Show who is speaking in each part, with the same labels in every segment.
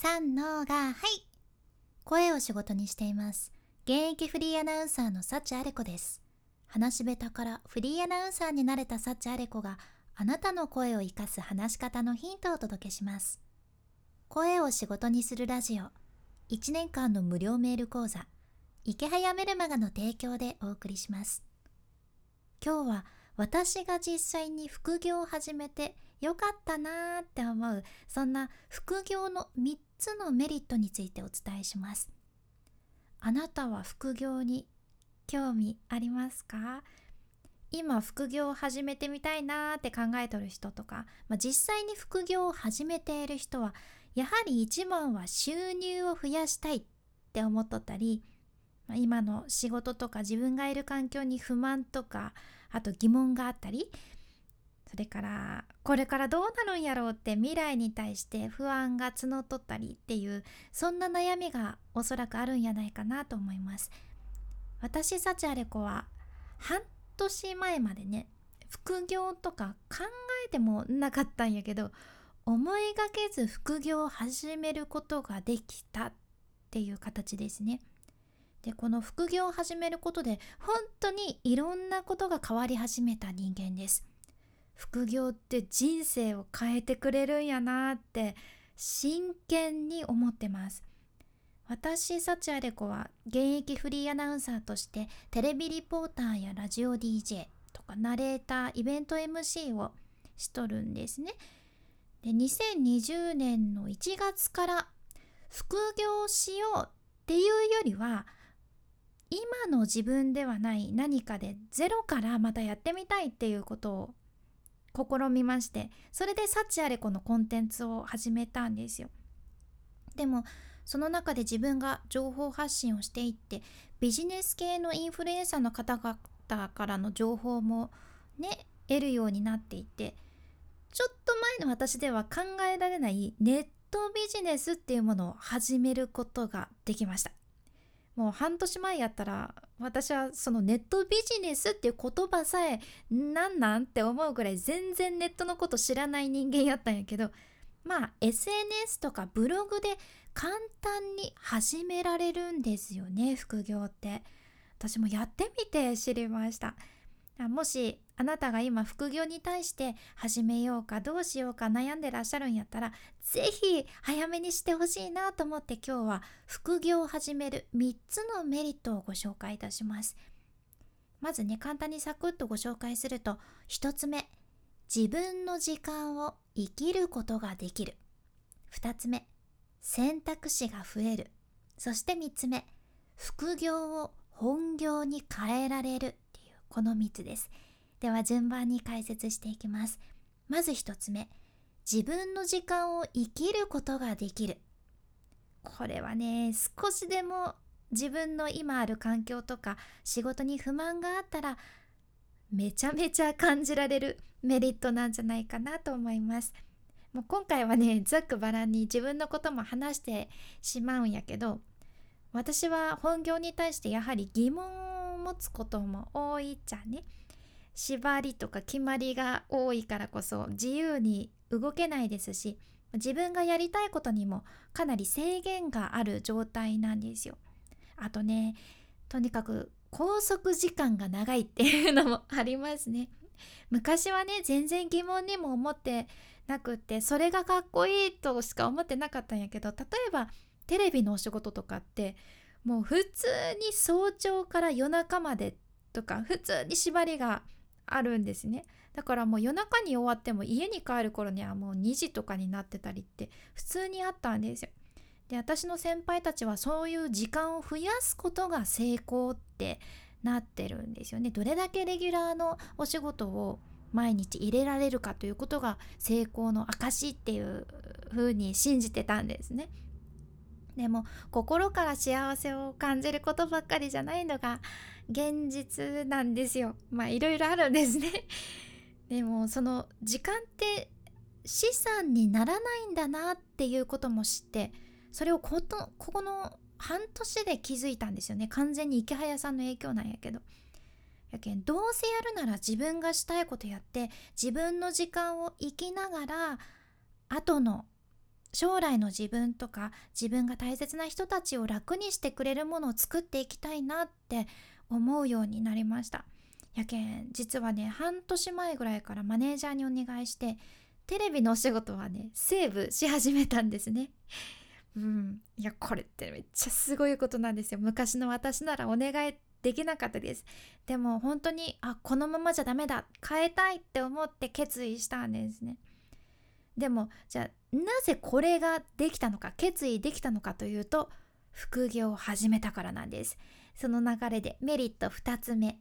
Speaker 1: 三のがはい。声を仕事にしています。現役フリーアナウンサーの幸あれ子です。話し下手からフリーアナウンサーになれた幸あれ子があなたの声を生かす話し方のヒントをお届けします。声を仕事にするラジオ。1年間の無料メール講座。池早メルマガの提供でお送りします。今日は私が実際に副業を始めてよかったなーって思うそんな副業の3つのメリットについてお伝えします。あなたは副業に興味ありますか？今副業を始めてみたいなーって考えとる人とか、まあ、実際に副業を始めている人はやはり一番は収入を増やしたいって思っとったり、まあ、今の仕事とか自分がいる環境に不満とかあと疑問があったりそれからこれからどうなるんやろうって未来に対して不安が募っとったりっていうそんな悩みがおそらくあるんやないかなと思います。私幸あれ子は半年前までね副業とか考えてもなかったんやけど思いがけず副業を始めることができたっていう形ですね。でこの副業を始めることで本当にいろんなことが変わり始めた人間です。副業って人生を変えてくれるんやなって真剣に思ってます。私幸あれ子は現役フリーアナウンサーとしてテレビリポーターやラジオ DJ とかナレーターイベント MC をしとるんですね。で2020年の1月から副業しようっていうよりは今の自分ではない何かでゼロからまたやってみたいっていうことを試みましてそれで幸あれこのコンテンツを始めたんですよ。でもその中で自分が情報発信をしていってビジネス系のインフルエンサーの方々からの情報もね得るようになっていてちょっと前の私では考えられないネットビジネスっていうものを始めることができました。もう半年前やったら私はそのネットビジネスっていう言葉さえなんなんって思うぐらい全然ネットのこと知らない人間やったんやけどまあ SNS とかブログで簡単に始められるんですよね副業って。私もやってみて知りました。もしあなたが今副業に対して始めようかどうしようか悩んでらっしゃるんやったら是非早めにしてほしいなと思って今日は副業を始める3つのメリットをご紹介いたします。まずね簡単にサクッとご紹介すると1つ目自分の時間を生きることができる。2つ目選択肢が増える。そして3つ目副業を本業に変えられる。この3つです。では順番に解説していきます。まず1つ目。自分の時間を生きることができる。これはね少しでも自分の今ある環境とか仕事に不満があったらめちゃめちゃ感じられるメリットなんじゃないかなと思います。もう今回はねざっくばらんに自分のことも話してしまうんやけど私は本業に対してやはり疑問を持つことも多いっちゃね縛りとか決まりが多いからこそ自由に動けないですし自分がやりたいことにもかなり制限がある状態なんですよ。あとねとにかく拘束時間が長いっていうのもありますね。昔はね全然疑問にも思ってなくってそれがかっこいいとしか思ってなかったんやけど例えばテレビのお仕事とかってもう普通に早朝から夜中までとか普通に縛りがあるんですね。だからもう夜中に終わっても家に帰る頃にはもう2時とかになってたりって普通にあったんですよ。で私の先輩たちはそういう時間を増やすことが成功ってなってるんですよね。どれだけレギュラーのお仕事を毎日入れられるかということが成功の証っていう風に信じてたんですね。でも心から幸せを感じることばっかりじゃないのが現実なんですよ。まあいろいろあるんですね。でもその時間って資産にならないんだなっていうことも知ってそれをこここの半年で気づいたんですよね。完全に池早さんの影響なんやけど。やけんどうせやるなら自分がしたいことやって自分の時間を生きながら後の将来の自分とか自分が大切な人たちを楽にしてくれるものを作っていきたいなって思うようになりました。やけん実はね半年前ぐらいからマネージャーにお願いしてテレビのお仕事はねセーブし始めたんですね。うん。いやこれってめっちゃすごいことなんですよ。昔の私ならお願いできなかったです。でも本当にあこのままじゃダメだ。変えたいって思って決意したんですね。でもじゃあなぜこれができたのか決意できたのかというと副業を始めたからなんです。その流れでメリット2つ目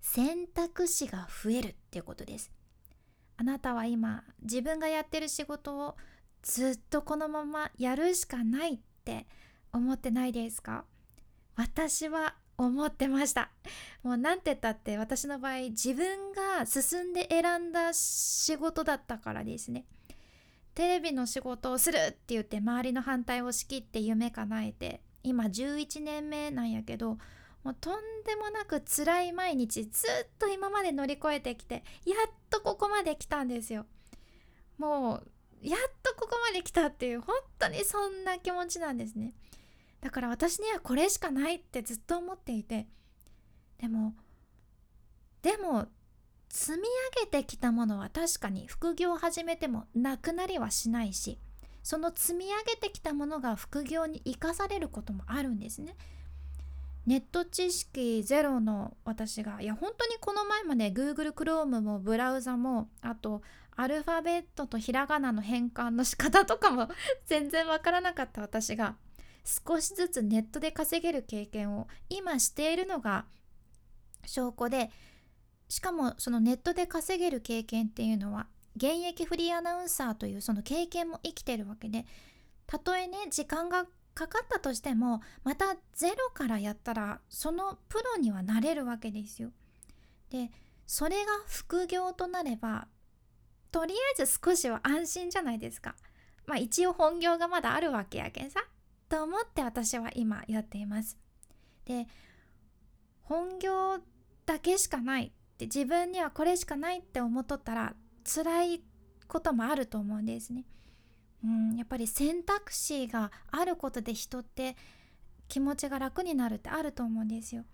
Speaker 1: 選択肢が増えるっていうことです。あなたは今自分がやってる仕事をずっとこのままやるしかないって思ってないですか？私は思ってました。もう何て言ったって私の場合自分が進んで選んだ仕事だったからですね。テレビの仕事をするって言って周りの反対を仕切って夢叶えて今11年目なんやけどもうとんでもなく辛い毎日ずっと今まで乗り越えてきてやっとここまで来たんですよ。もうやっとここまで来たっていう本当にそんな気持ちなんですね。だから私にはこれしかないってずっと思っていてでもでも積み上げてきたものは確かに副業を始めてもなくなりはしないしその積み上げてきたものが副業に生かされることもあるんですね。ネット知識ゼロの私がいや本当にこの前まで Google Chrome もブラウザもあとアルファベットとひらがなの変換の仕方とかも 全然わからなかった私が少しずつネットで稼げる経験を今しているのが証拠でしかもそのネットで稼げる経験っていうのは現役フリーアナウンサーというその経験も生きてるわけでたとえね時間がかかったとしてもまたゼロからやったらそのプロにはなれるわけですよ。でそれが副業となればとりあえず少しは安心じゃないですか。まあ一応本業がまだあるわけやけんさ。と思って私は今やっています。で本業だけしかないって自分にはこれしかないって思っとったら辛いこともあると思うんですね。うん、やっぱり選択肢があることで人って気持ちが楽になるってあると思うんですよ。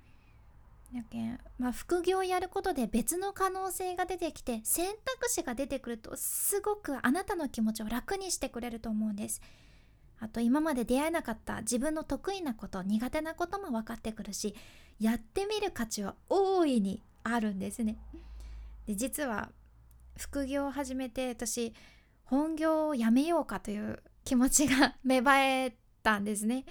Speaker 1: やけん、まあ、副業をやることで別の可能性が出てきて選択肢が出てくるとすごくあなたの気持ちを楽にしてくれると思うんです。あと今まで出会えなかった自分の得意なこと苦手なことも分かってくるしやってみる価値は大いにあるんですね。で実は副業を始めて私本業をやめようかという気持ちが 芽生えたんですね。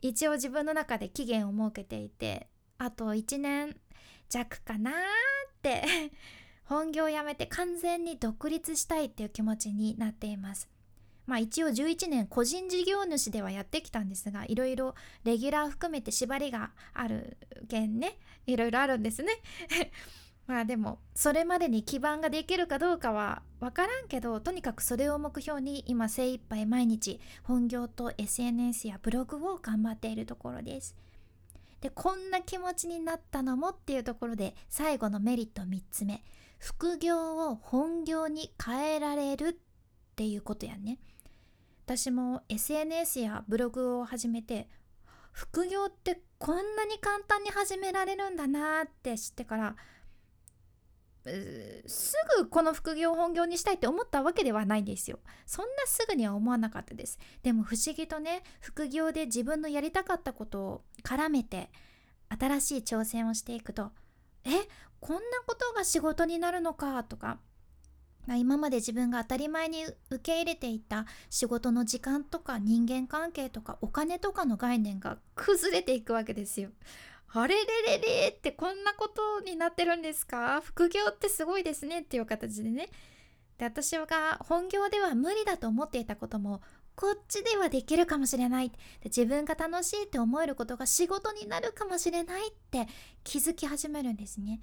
Speaker 1: 一応自分の中で期限を設けていてあと1年弱かなって 本業を辞めて完全に独立したいっていう気持ちになっています。まあ一応11年個人事業主ではやってきたんですがいろいろレギュラー含めて縛りがある件ね。いろいろあるんですね。まあでもそれまでに基盤ができるかどうかは分からんけどとにかくそれを目標に今精一杯毎日本業と SNS やブログを頑張っているところです。でこんな気持ちになったのもっていうところで最後のメリット3つ目。副業を本業に変えられるっていうことやね私も SNS やブログを始めて副業ってこんなに簡単に始められるんだなって知ってからすぐこの副業を本業にしたいって思ったわけではないんですよ。そんなすぐには思わなかったです。でも不思議とね副業で自分のやりたかったことを絡めて新しい挑戦をしていくとえこんなことが仕事になるのかとか今まで自分が当たり前に受け入れていた仕事の時間とか人間関係とかお金とかの概念が 崩れていくわけですよ。あれれれれってこんなことになってるんですか？副業ってすごいですねっていう形でね。で私が本業では無理だと思っていたこともこっちではできるかもしれないで自分が楽しいって思えることが仕事になるかもしれないって気づき始めるんですね。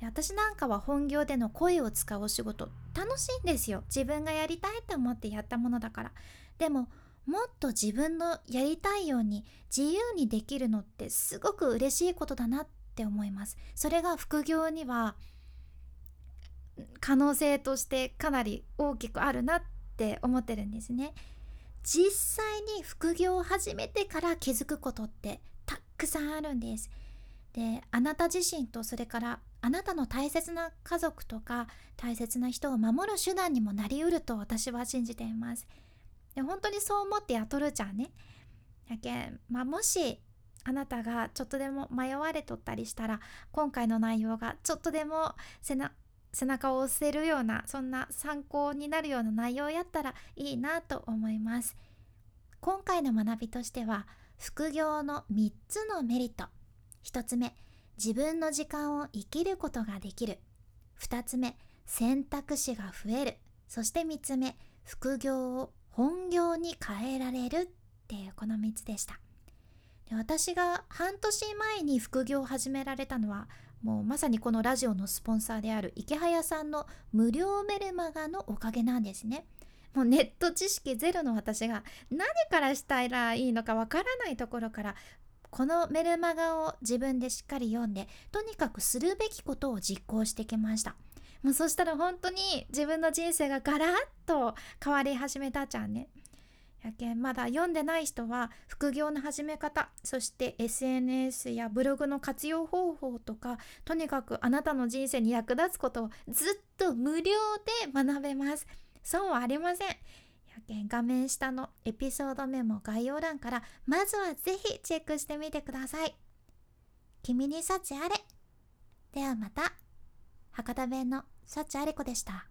Speaker 1: で私なんかは本業での声を使うお仕事。楽しいんですよ。自分がやりたいと思ってやったものだから。でももっと自分のやりたいように自由にできるのってすごく嬉しいことだなって思います。それが副業には可能性としてかなり大きくあるなって思ってるんですね。実際に副業を始めてから気づくことってたくさんあるんです。であなた自身とそれからあなたの大切な家族とか大切な人を守る手段にもなりうると私は信じています。で本当にそう思ってやとるじゃんね。やけん、まあ、もしあなたがちょっとでも迷われとったりしたら今回の内容がちょっとでも背中を押せるようなそんな参考になるような内容やったらいいなと思います。今回の学びとしては副業の3つのメリット1つ目自分の時間を生きることができる。2つ目選択肢が増える。そして3つ目副業を本業に変えられる。っていうこの3つでした。で私が半年前に副業を始められたのはもうまさにこのラジオのスポンサーである池早さんの無料メルマガのおかげなんですね。もうネット知識ゼロの私が何からしたらいいのかわからないところからこのメルマガを自分でしっかり読んでとにかくするべきことを実行してきました。もうそしたら本当に自分の人生がガラッと変わり始めたじゃんね。やけんまだ読んでない人は副業の始め方そして SNS やブログの活用方法とかとにかくあなたの人生に役立つことをずっと無料で学べます。損はありません。画面下のエピソードメモ概要欄からまずはぜひチェックしてみてください。君に幸あれ。ではまた。博多弁の幸あれ子でした。